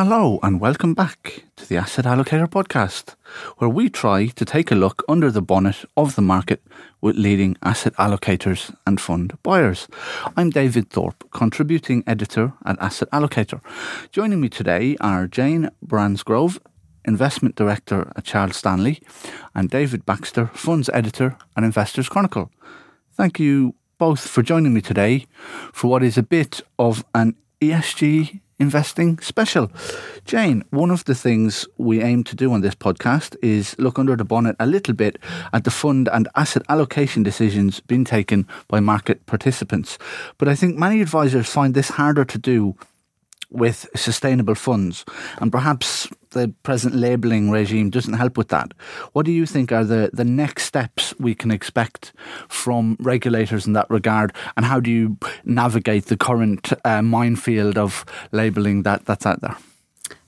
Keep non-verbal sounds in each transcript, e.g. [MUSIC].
Hello, and welcome back to the Asset Allocator podcast, where we try to take a look under the bonnet of the market with leading asset allocators and fund buyers. I'm David Thorpe, contributing editor at Asset Allocator. Joining me today are Jane Bransgrove, investment director at Charles Stanley, and David Baxter, funds editor at Investors Chronicle. Thank you both for joining me today for what is a bit of an ESG investing special. Jane, one of the things we aim to do on this podcast is look under the bonnet a little bit at the fund and asset allocation decisions being taken by market participants. But I think many advisors find this harder to do with sustainable funds. And perhaps the present labelling regime doesn't help with that. What do you think are the, the next steps we can expect from regulators in that regard? And how do you navigate the current uh, minefield of labelling that, that's out there?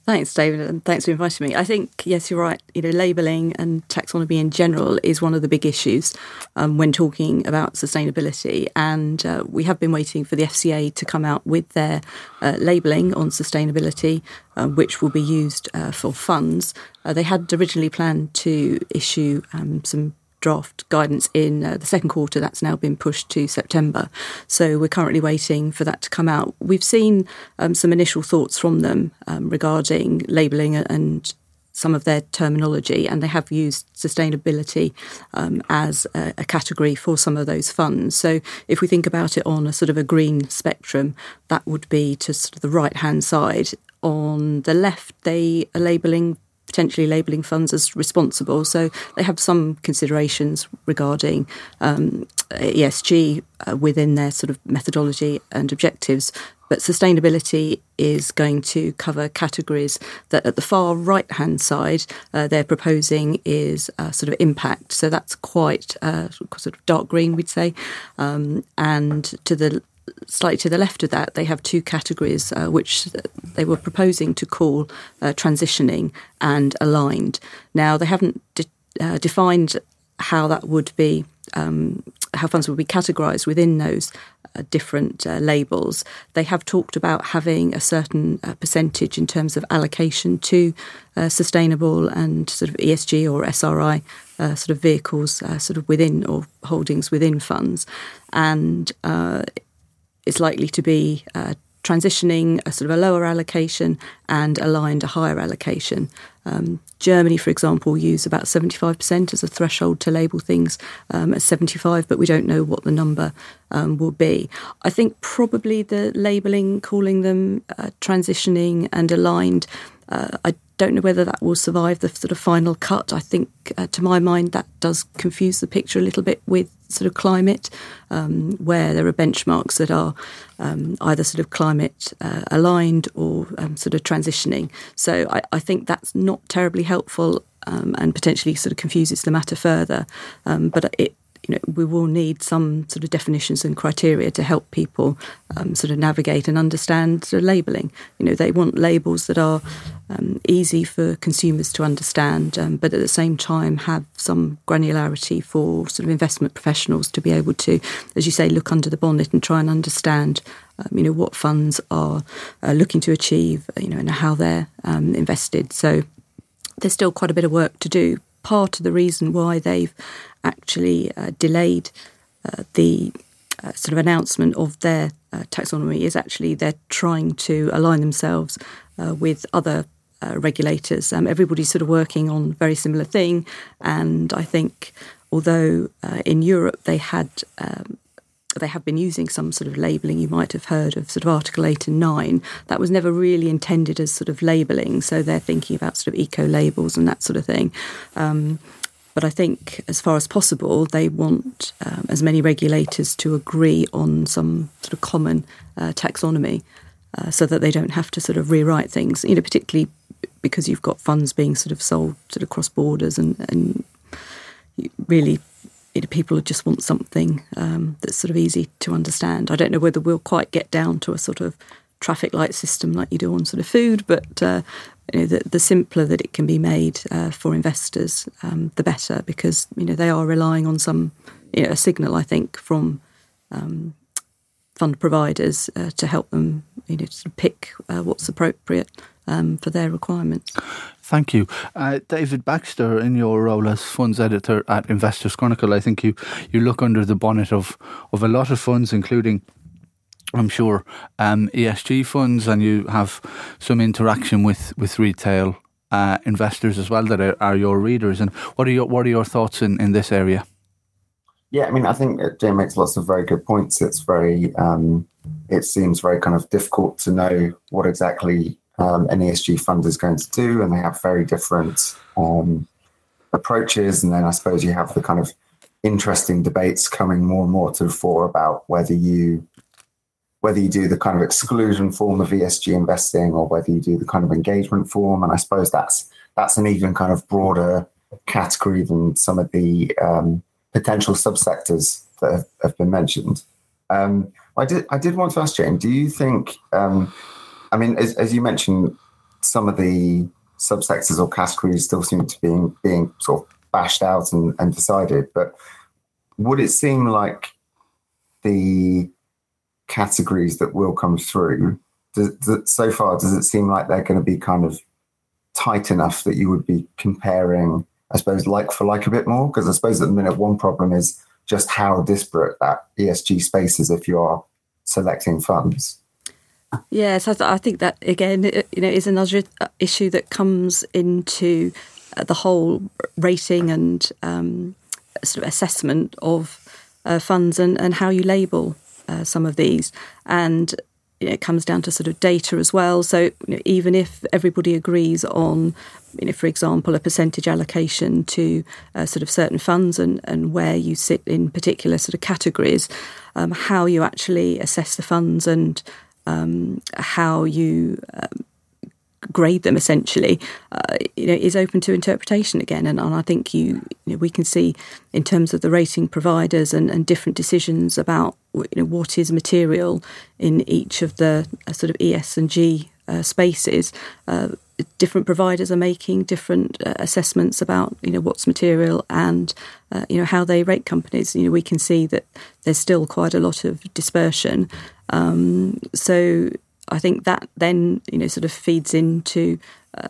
Thanks, David, and thanks for inviting me. I think yes, you're right. You know, labelling and taxonomy in general is one of the big issues um, when talking about sustainability, and uh, we have been waiting for the FCA to come out with their uh, labelling on sustainability, uh, which will be used uh, for funds. Uh, they had originally planned to issue um, some draft guidance in uh, the second quarter. That's now been pushed to September. So we're currently waiting for that to come out. We've seen um, some initial thoughts from them um, regarding labelling and some of their terminology, and they have used sustainability um, as a, a, category for some of those funds. So, if we think about it on a sort of a green spectrum, that would be to sort of the right hand side. On the left, they are labelling potentially labelling funds as responsible. So they have some considerations regarding um, ESG uh, within their sort of methodology and objectives. But sustainability is going to cover categories that at the far right hand side uh, they're proposing is uh, sort of impact. So that's quite uh, sort of dark green, we'd say. Um, and to the slightly to the left of that, they have two categories uh, which they were proposing to call uh, transitioning and aligned. Now, they haven't de- uh, defined how that would be, um, how funds would be categorised within those uh, different uh, labels. They have talked about having a certain uh, percentage in terms of allocation to sustainable and sort of ESG or SRI uh, sort of vehicles uh, sort of within or holdings within funds. And it's likely to be uh, transitioning a sort of a lower allocation and aligned a higher allocation. Um, Germany, for example, use about 75% as a threshold to label things um, as 75, but we don't know what the number um, will be. I think probably the labelling, calling them uh, transitioning and aligned, uh, I don't know whether that will survive the sort of final cut. I think, uh, to my mind, that does confuse the picture a little bit with sort of climate, um, where there are benchmarks that are um, either sort of climate uh, aligned or um, sort of transitioning. So I, I, think that's not terribly helpful um, and potentially sort of confuses the matter further. Um, but it you know, we will need some sort of definitions and criteria to help people um, sort of navigate and understand the labelling. You know, they want labels that are um, easy for consumers to understand, um, but at the same time have some granularity for sort of investment professionals to be able to, as you say, look under the bonnet and try and understand. Um, you know what funds are uh, looking to achieve, you know, and how they're um, invested. So there's still quite a bit of work to do. Part of the reason why they've actually uh, delayed uh, the uh, sort of announcement of their uh, taxonomy is actually they're trying to align themselves uh, with other uh, regulators. Um, everybody's sort of working on a very similar thing, and I think although in Europe they had um, they have been using some sort of labelling. You might have heard of sort of Article 8 and 9. That was never really intended as sort of labelling. So they're thinking about sort of eco labels and that sort of thing. Um, but I think, as far as possible, they want um, as many regulators to agree on some sort of common uh, taxonomy, uh, so that they don't have to sort of rewrite things. You know, particularly because you've got funds being sort of sold sort of cross borders, and and really, people just want something um, that's sort of easy to understand. I don't know whether we'll quite get down to a sort of traffic light system like you do on sort of food, but uh, you know, the, the, simpler that it can be made uh, for investors, um, the better, because you know they are relying on some you know, a signal, I think, from um, fund providers uh, to help them you know sort of pick uh, what's appropriate um, for their requirements. Thank you. Uh, David Baxter, in your role as funds editor at Investors Chronicle, I think you, you look under the bonnet of, of a lot of funds, including I'm sure um, ESG funds, and you have some interaction with with retail uh, investors as well that are, are, your readers. And what are your what are your thoughts in, in this area? Yeah, I mean, I think Jay makes lots of very good points. It's very, um, it seems very kind of difficult to know what exactly um, an ESG fund is going to do, and they have very different um, approaches. And then I suppose you have the kind of interesting debates coming more and more to the fore about whether you whether you do the kind of exclusion form of ESG investing or whether you do the kind of engagement form. And I suppose that's that's an even kind of broader category than some of the um, potential subsectors that have, have been mentioned. Um, I did I did want to ask Jane, do you think um, I mean, as, as you mentioned, some of the subsectors or categories still seem to be being, being sort of bashed out and, and decided. But would it seem like the categories that will come through, does, does, so far, does it seem like they're going to be kind of tight enough that you would be comparing, I suppose, like for like a bit more? Because I suppose at the minute, one problem is just how disparate that ESG space is if you are selecting funds. Yes, I, th- I, think that again, you know, is another issue that comes into uh, the whole rating and um, sort of assessment of uh, funds and, and how you label uh, some of these, and you know, it comes down to sort of data as well. So you know, even if everybody agrees on, you know, for example, a percentage allocation to uh, sort of certain funds and, and where you sit in particular sort of categories, um, how you actually assess the funds and um, how you um, grade them essentially uh, you know is open to interpretation again. And, and I think you, you know, we can see in terms of the rating providers and, and different decisions about you know what is material in each of the uh, sort of ES and G uh, spaces uh, different providers are making different uh, assessments about you know what's material and uh, you know how they rate companies you know we can see that there's still quite a lot of dispersion um, so I think that then you know sort of feeds into uh,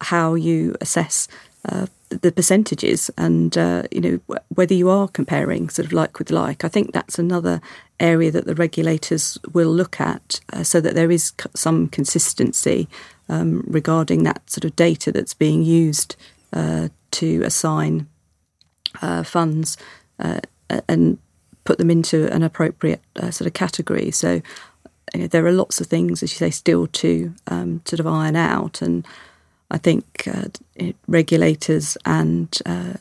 how you assess uh, the percentages and uh, you know whether you are comparing sort of like with like. I think that's another area that the regulators will look at uh, so that there is some consistency um, regarding that sort of data that's being used uh, to assign uh, funds uh, and put them into an appropriate uh, sort of category. So you know, there are lots of things, as you say, still to um, sort of iron out, and I think uh, regulators and uh,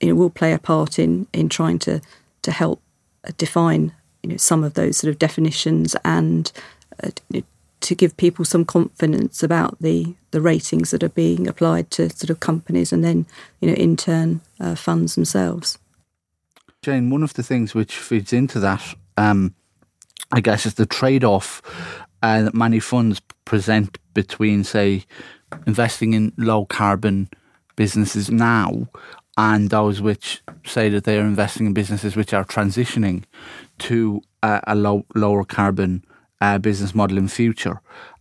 you know will play a part in in trying to to help define you know some of those sort of definitions and to give people some confidence about the the ratings that are being applied to sort of companies and then you know in turn uh, funds themselves. Jane, one of the things which feeds into that, um, I guess, is the trade off uh, that many funds present between, say, investing in low carbon businesses now and those which say that they are investing in businesses which are transitioning to a, a low, lower carbon uh, business model in future.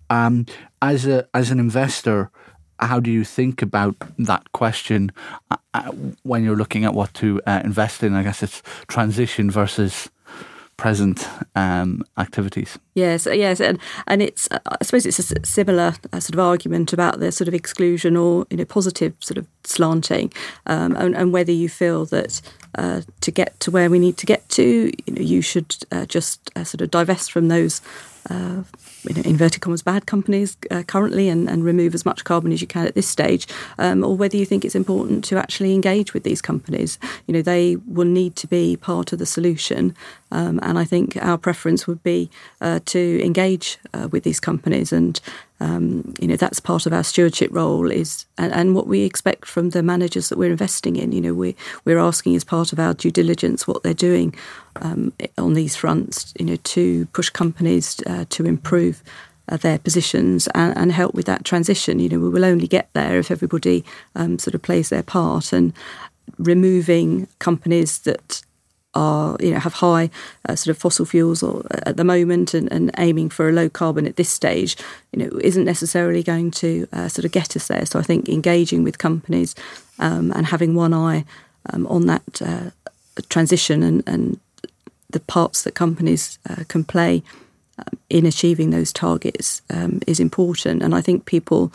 Um, as a as an investor, how do you think about that question uh, uh, when you're looking at what to uh, invest in? I guess it's transition versus present um, activities. Yes, yes, and and it's I suppose it's a similar uh, sort of argument about the sort of exclusion or you know positive sort of slanting, um, and, and, whether you feel that uh, to get to where we need to get to, you know, you should uh, just uh, sort of divest from those uh, you know, inverted commas bad companies uh, currently and, and, remove as much carbon as you can at this stage, um, or whether you think it's important to actually engage with these companies. You know, they will need to be part of the solution, um, and I think our preference would be uh, to engage uh, with these companies. And um, you know that's part of our stewardship role is and, and, what we expect from the managers that we're investing in. You know we we're asking as part of our due diligence what they're doing um, on these fronts you know to push companies uh, to improve uh, their positions and, and, help with that transition. You know we will only get there if everybody um, sort of plays their part. And removing companies that are you know have high uh, sort of fossil fuels or uh, at the moment and, and, aiming for a low carbon at this stage you know isn't necessarily going to uh, sort of get us there. So i think engaging with companies um, and having one eye um, on that uh, transition and, and the parts that companies uh, can play um, in achieving those targets um, is important. And i think people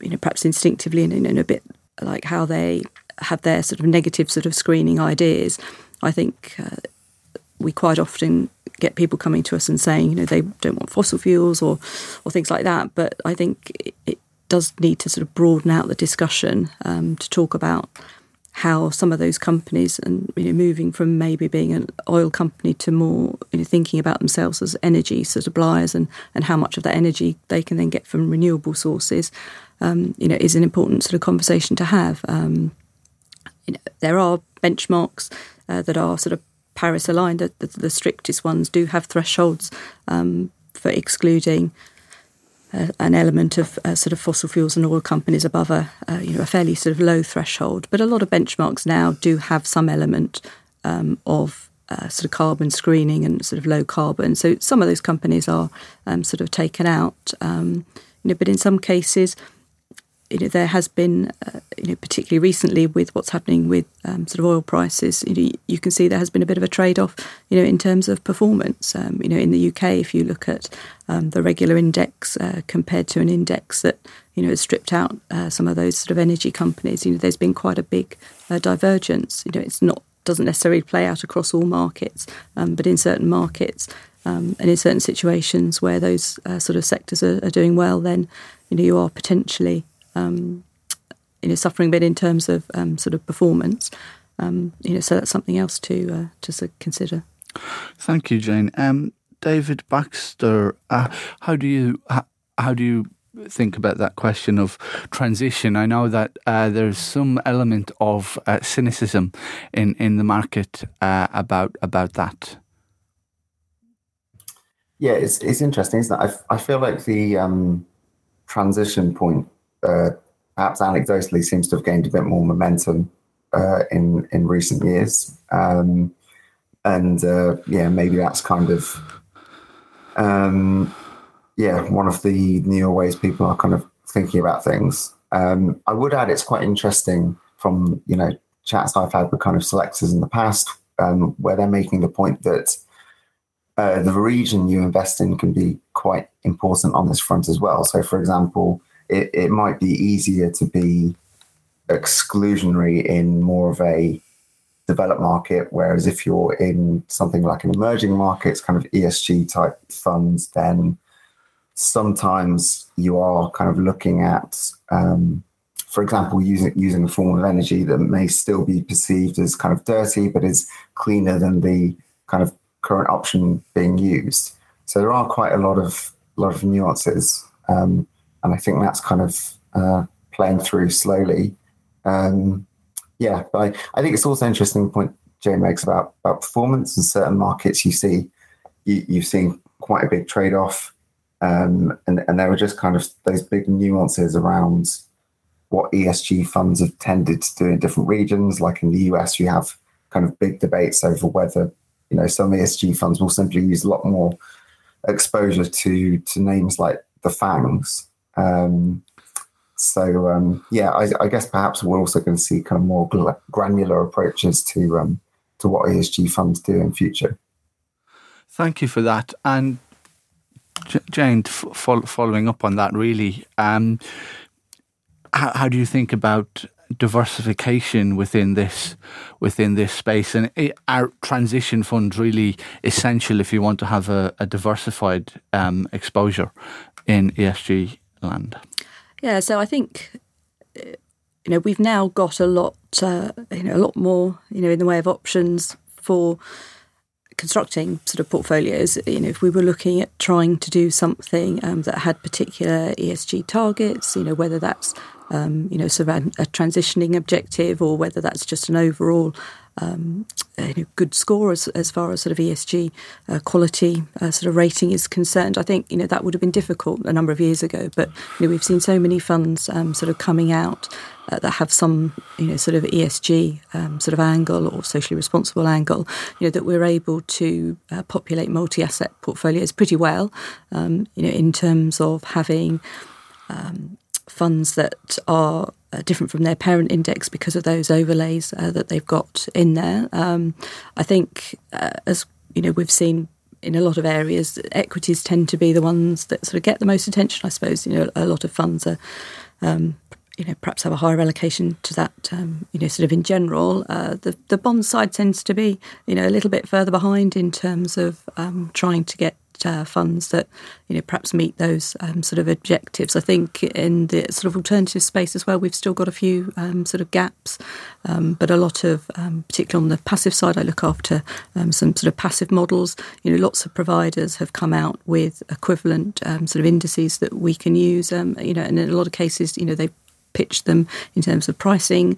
you know perhaps instinctively and in a bit like how they have their sort of negative sort of screening ideas I think uh, we quite often get people coming to us and saying, you know, they don't want fossil fuels or or things like that. But I think it, it does need to sort of broaden out the discussion um, to talk about how some of those companies and you know moving from maybe being an oil company to more you know, thinking about themselves as energy suppliers and and how much of that energy they can then get from renewable sources um, you know is an important sort of conversation to have um, you know, there are benchmarks uh, that are sort of Paris aligned. The, the, the strictest ones do have thresholds um, for excluding uh, an element of uh, sort of fossil fuels and oil companies above a uh, you know a fairly sort of low threshold. But a lot of benchmarks now do have some element um, of uh, sort of carbon screening and sort of low carbon. So some of those companies are um, sort of taken out. Um, you know, but in some cases, you know, there has been, uh, you know, particularly recently with what's happening with um, sort of oil prices, you know, you can see there has been a bit of a trade-off, you know, in terms of performance. Um, you know, in the UK, if you look at um, the regular index uh, compared to an index that, you know, has stripped out uh, some of those sort of energy companies, you know, there's been quite a big uh, divergence. You know, it's not doesn't necessarily play out across all markets, um, but in certain markets. Um, and in certain situations where those uh, sort of sectors are, are doing well, then you know you are potentially um, you know, suffering a bit in terms of um, sort of performance. Um, you know, so that's something else to uh, to consider. Thank you, Jane. Um, David Baxter, uh, how do you how, how, do you think about that question of transition? I know that uh, there's some element of uh, cynicism in in the market uh, about about that. Yeah, it's it's interesting, isn't it? I, I feel like the um, transition point uh, perhaps anecdotally seems to have gained a bit more momentum uh, in in recent years. Um, and uh, yeah, maybe that's kind of um, yeah one of the newer ways people are kind of thinking about things. Um, I would add it's quite interesting from you know chats I've had with kind of selectors in the past um, where they're making the point that uh, the region you invest in can be quite important on this front as well. So, for example, it, it might be easier to be exclusionary in more of a developed market. Whereas if you're in something like an emerging markets, kind of ESG type funds, then sometimes you are kind of looking at, um, for example, using using a form of energy that may still be perceived as kind of dirty, but is cleaner than the kind of current option being used. So there are quite a lot of lot of nuances. Um, and I think that's kind of uh, playing through slowly. Um, yeah, but I, I, think it's also interesting point Jane makes about about performance in certain markets. You see, you, you've seen quite a big trade off, um, and and there were just kind of those big nuances around what ESG funds have tended to do in different regions. Like in the US, you have kind of big debates over whether you know some ESG funds will simply use a lot more exposure to to names like the FANGs um, so um, yeah, I, I, guess perhaps we're also going to see kind of more granular approaches to um, to what ESG funds do in future. Thank you for that. And Jane, f- following up on that, really, um, how, how, do you think about diversification within this within this space? And are transition funds really essential if you want to have a, a diversified um, exposure in ESG land? Yeah, so I think uh, you know we've now got a lot, uh, you know, a lot more, you know, in the way of options for constructing sort of portfolios. You know, if we were looking at trying to do something um, that had particular ESG targets, you know, whether that's um, you know sort of a, a, transitioning objective or whether that's just an overall um, a good score as, as far as sort of ESG uh, quality uh, sort of rating is concerned. I think you know that would have been difficult a number of years ago, but you know we've seen so many funds um, sort of coming out uh, that have some you know sort of ESG um, sort of angle or socially responsible angle. You know that we're able to uh, populate multi-asset portfolios pretty well. Um, you know in terms of having um, funds that are uh, different from their parent index because of those overlays uh, that they've got in there. Um, I think, uh, as you know, we've seen in a lot of areas, equities tend to be the ones that sort of get the most attention. I suppose you know a lot of funds are. Um, you know, perhaps have a higher allocation to that. Um, you know, sort of in general, uh, the the bond side tends to be, you know, a little bit further behind in terms of um, trying to get uh, funds that you know perhaps meet those um, sort of objectives. I think in the sort of alternative space as well, we've still got a few um, sort of gaps, um, but a lot of um, particularly on the passive side, I look after um, some sort of passive models. You know, lots of providers have come out with equivalent um, sort of indices that we can use. you know, and in a lot of cases, you know, they pitch them in terms of pricing.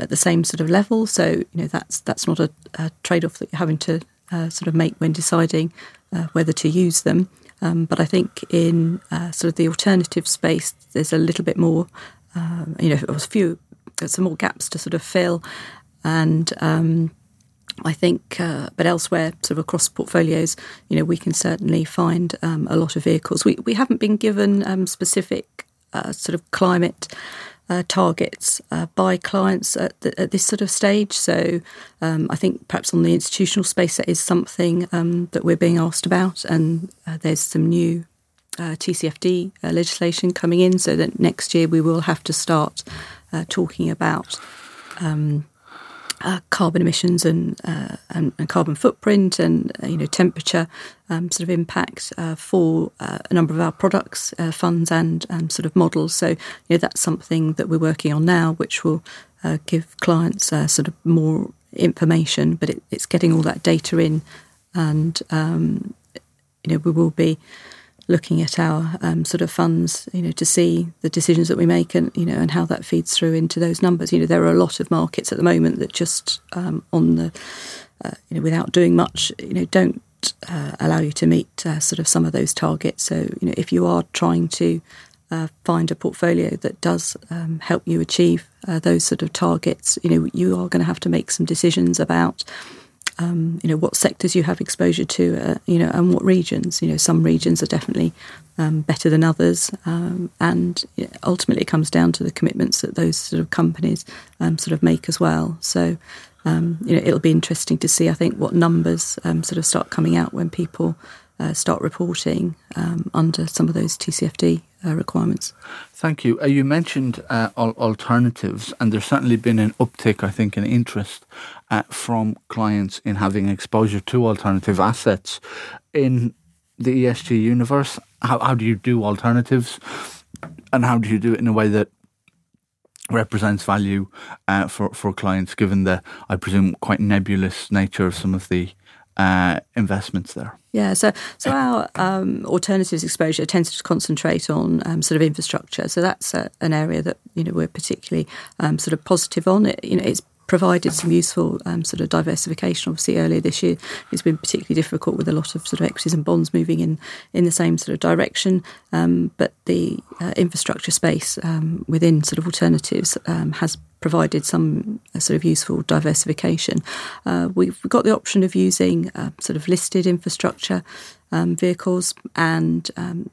at the same sort of level, so you know that's that's not a, a trade-off that you're having to uh, sort of make when deciding uh, whether to use them. Um, but I think in uh, sort of the alternative space, there's a little bit more, um, you know, there was few, some more gaps to sort of fill. And um, I think, uh, but elsewhere, sort of across portfolios, you know, we can certainly find um, a lot of vehicles. We, we haven't been given um, specific uh, sort of climate uh, targets uh, by clients at, the, at, this sort of stage. So um, I think perhaps on the institutional space that is something um, that we're being asked about, and uh, there's some new uh, TCFD uh, legislation coming in, so that next year we will have to start talking about. Um, uh, carbon emissions and, uh, and, and carbon footprint and uh, you know temperature um, sort of impact uh, for uh, a number of our products, uh, funds, and um, sort of models. So you know that's something that we're working on now, which will give clients sort of more information. But it, it's getting all that data in, and um, you know we will be looking at our um, sort of funds, you know, to see the decisions that we make and you know and how that feeds through into those numbers. You know, there are a lot of markets at the moment that just um, on the uh, you know without doing much, you know, don't uh, allow you to meet uh, sort of some of those targets. So you know, if you are trying to uh, find a portfolio that does um, help you achieve uh, those sort of targets, you know, you are going to have to make some decisions about um, you know what sectors you have exposure to, uh, you know, and what regions. You know, some regions are definitely um, better than others, um, and ultimately it comes down to the commitments that those sort of companies um, sort of make as well. So. Um, you know, it'll be interesting to see. I think what numbers um, sort of start coming out when people uh, start reporting under some of those TCFD uh, requirements. Thank you. Uh, you mentioned uh, alternatives, and there's certainly been an uptick, I think, in interest uh, from clients in having exposure to alternative assets in the ESG universe. How, how do you do alternatives, and how do you do it in a way that represents value uh, for for clients, given the I presume quite nebulous nature of some of the uh, investments there. Yeah, so so our um, alternatives exposure tends to concentrate on um, sort of infrastructure. So that's a, an area that you know we're particularly um, sort of positive on. It, you know, it's provided some useful um, sort of diversification. Obviously, earlier this year, it's been particularly difficult with a lot of sort of equities and bonds moving in in the same sort of direction. Um, but the uh, infrastructure space um, within sort of alternatives um, has provided some uh, sort of useful diversification. Uh, we've got the option of using uh, sort of listed infrastructure um, vehicles and um,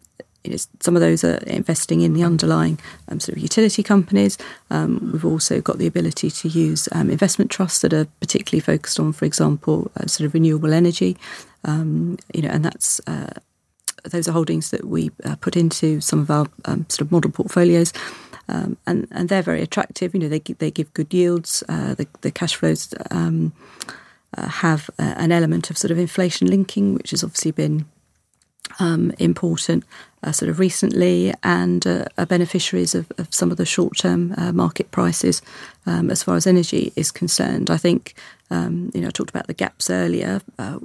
some of those are investing in the underlying um, sort of utility companies. Um, we've also got the ability to use um, investment trusts that are particularly focused on, for example, uh, sort of renewable energy. Um, you know, and that's uh, those are holdings that we uh, put into some of our um, sort of model portfolios. Um, and and they're very attractive. You know, they they give good yields. Uh, the the cash flows um, uh, have uh, an element of sort of inflation linking, which has obviously been um, important uh, sort of recently and uh, are beneficiaries of, of, some of the short term uh, market prices um, as far as energy is concerned. I think, um, you know, I talked about the gaps earlier. Uh,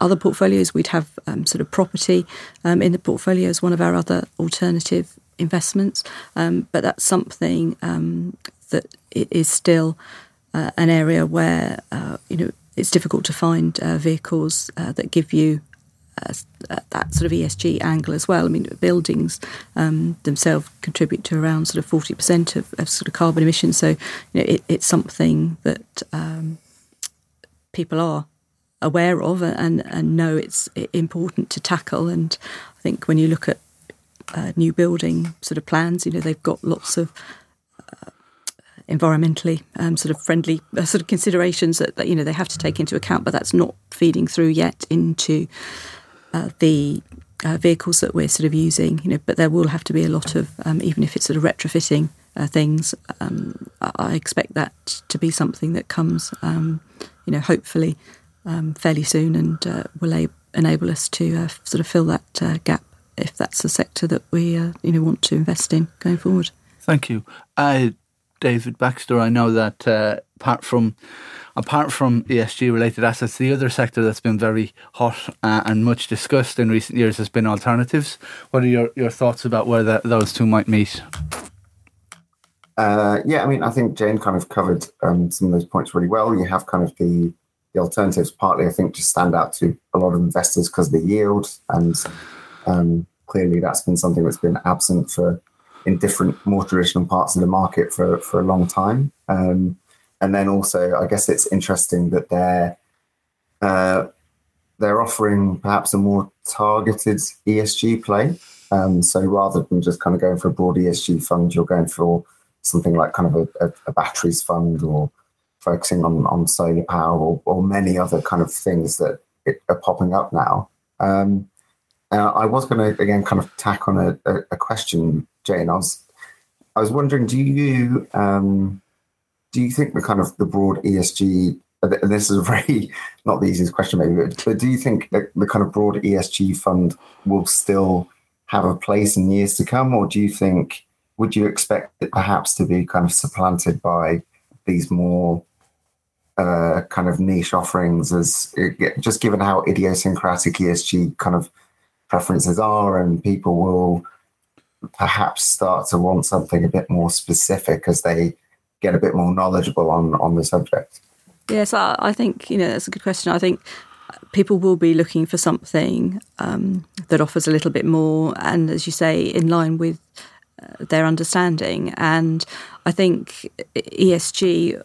other portfolios, we'd have um, sort of property um, in the portfolio as one of our other alternative investments, um, but that's something that is still uh, an area where uh, you know it's difficult to find vehicles that give you uh, that sort of ESG angle as well. I mean, buildings um, themselves contribute to around sort of forty percent of, of, sort of carbon emissions. So, you know, it, it's something that um, people are aware of and, and know it's important to tackle. And I think when you look at uh, new building sort of plans, you know, they've got lots of uh, environmentally um, sort of friendly uh, sort of considerations that, that, you know they have to take into account, but that's not feeding through yet into uh, the uh, vehicles that we're sort of using. You know, but there will have to be a lot of um, even if it's sort of retrofitting uh, things. Um, I expect that to be something that comes, um, you know, hopefully um, fairly soon and uh, will enable us to uh, sort of fill that gap if that's a sector that we you know want to invest in going forward. Thank you. David Baxter, I know that uh, apart from apart from ESG related assets, the other sector that's been very hot uh, and much discussed in recent years has been alternatives. What are your, your thoughts about where that, those two might meet? Uh, yeah, I mean, I think Jane kind of covered um, some of those points really well. You have kind of the the alternatives partly, I think, just stand out to a lot of investors because the yield, and um, clearly that's been something that's been absent for in different, more traditional parts of the market for for a long time. Um, and then also, I guess it's interesting that they're uh, they're offering perhaps a more targeted ESG play. Um, so rather than just kind of going for a broad ESG fund, you're going for something like kind of a, a, a batteries fund or focusing on, on solar power or, or many other kind of things that are popping up now. Um, I was going to again kind of tack on a, a, a, question Jane, I was I was wondering, do you um, do you think the kind of the broad ESG and this is a very [LAUGHS] not the easiest question maybe, but, do you think that the kind of broad ESG fund will still have a place in years to come, or do you think would you expect it perhaps to be kind of supplanted by these more uh, kind of niche offerings as just given how idiosyncratic ESG kind of preferences are and people will perhaps start to want something a bit more specific as they get a bit more knowledgeable on on the subject? Yes, I, I think you know that's a good question. I think people will be looking for something um, that offers a little bit more, and as you say, in line with uh, their understanding. And I think ESG,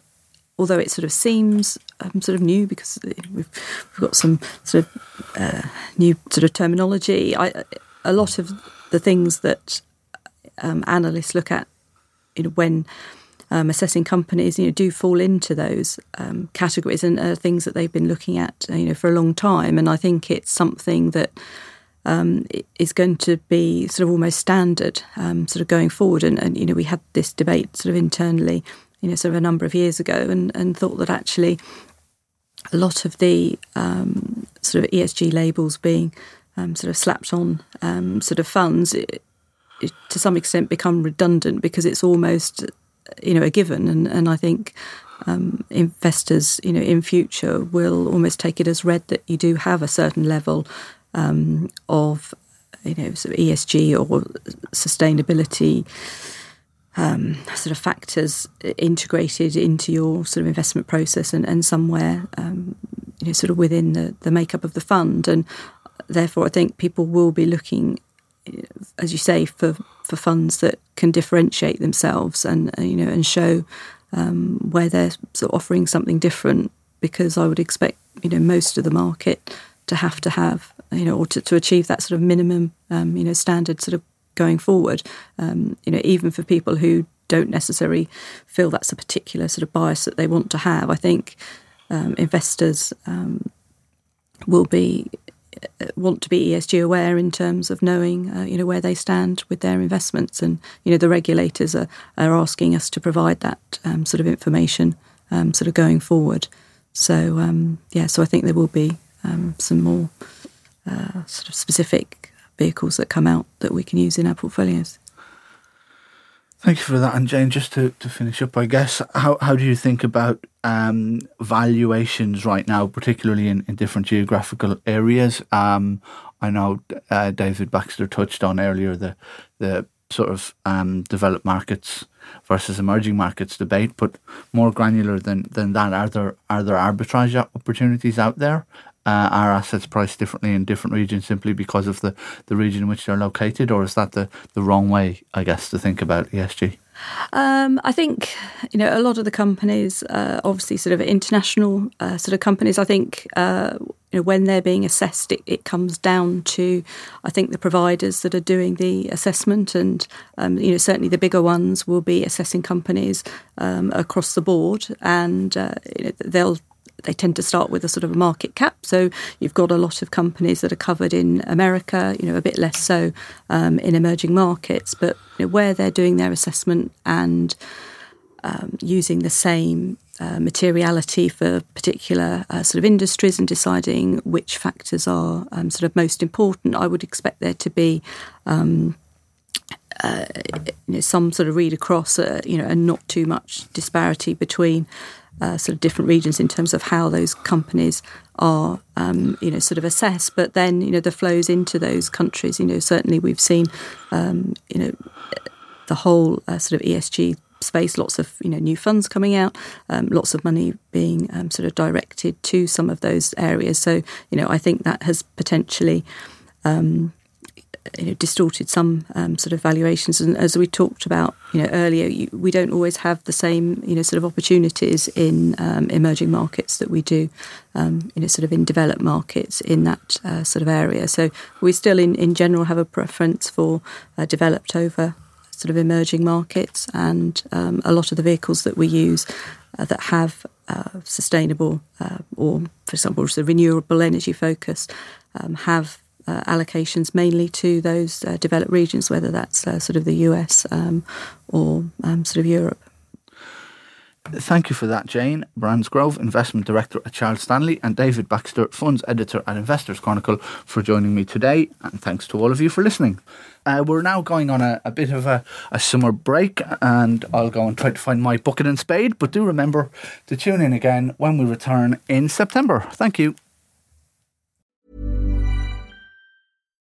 although it sort of seems um, sort of new because we've, we've got some sort of uh, new sort of terminology, I, a lot of the things that um, analysts look at you know, when um, assessing companies, you know, do fall into those um, categories and are things that they've been looking at, uh, you know, for a long time. And I think it's something that um, is going to be sort of almost standard, um, sort of going forward. And, and, you know, we had this debate sort of internally, you know, sort of a number of years ago, and, and thought that actually a lot of the um, sort of ESG labels being um, sort of slapped on sort of funds. It, to some extent become redundant because it's almost you know a given. And and I think um, investors you know in future will almost take it as read that you do have a certain level um, of you know sort of ESG or sustainability um, sort of factors integrated into your sort of investment process and, and somewhere um, you know sort of within the, the makeup of the fund. And therefore I think people will be looking as you say, for, for funds that can differentiate themselves and uh, you know and show um, where they're sort of offering something different. Because I would expect you know most of the market to have to have you know or to, to achieve that sort of minimum um, you know standard sort of going forward. Um, you know even for people who don't necessarily feel that's a particular sort of bias that they want to have. I think um, investors um, will be want to be ESG aware in terms of knowing, uh, you know, where they stand with their investments, and you know, the regulators are are asking us to provide that um, sort of information, um, sort of going forward. So um, yeah, so I think there will be um, some more uh, sort of specific vehicles that come out that we can use in our portfolios. Thank you for that. And Jane, just to, to finish up, I guess, how, how do you think about um, valuations right now, particularly in, in different geographical areas? Um, I know uh, David Baxter touched on earlier the the sort of um, developed markets versus emerging markets debate, but more granular than, than that, are there are there arbitrage opportunities out there? Uh, are assets priced differently in different regions simply because of the, the region in which they're located, or is that the, the wrong way, I guess, to think about ESG? Um, I think you know a lot of the companies, uh, obviously, sort of international uh, sort of companies. I think uh, you know when they're being assessed, it, it, comes down to I think the providers that are doing the assessment, and um, you know certainly the bigger ones will be assessing companies um, across the board, and uh, you know, they'll they tend to start with a sort of a market cap. So you've got a lot of companies that are covered in America, you know, a bit less so um, in emerging markets. But you know, where they're doing their assessment and um, using the same uh, materiality for particular uh, sort of industries and deciding which factors are um, sort of most important, I would expect there to be. Um, uh, you know, some sort of read across, uh, you know, and not too much disparity between uh, sort of different regions in terms of how those companies are, um, you know, sort of assessed. But then, you know, the flows into those countries, you know, certainly we've seen, um, you know, the whole uh, sort of ESG space, lots of you know new funds coming out, um, lots of money being um, sort of directed to some of those areas. So you know, I think that has potentially. Um, you know, distorted some um, sort of valuations. And as we talked about, you know, earlier, you, we don't always have the same, you know, sort of opportunities in um, emerging markets that we do, um, you know, sort of in developed markets in that uh, sort of area. So we still, in, in general, have a preference for uh, developed over sort of emerging markets, and um, a lot of the vehicles that we use uh, that have uh, sustainable uh, or, for example, the renewable energy focus um, have uh, allocations mainly to those uh, developed regions, whether that's uh, sort of the US um, or um, sort of Europe. Thank you for that, Jane Bransgrove, Investment Director at Charles Stanley, and David Baxter, Funds Editor at Investors Chronicle, for joining me today. And thanks to all of you for listening. Uh, we're now going on a, a bit of a, a, summer break, and I'll go and try to find my bucket and spade. But do remember to tune in again when we return in September. Thank you.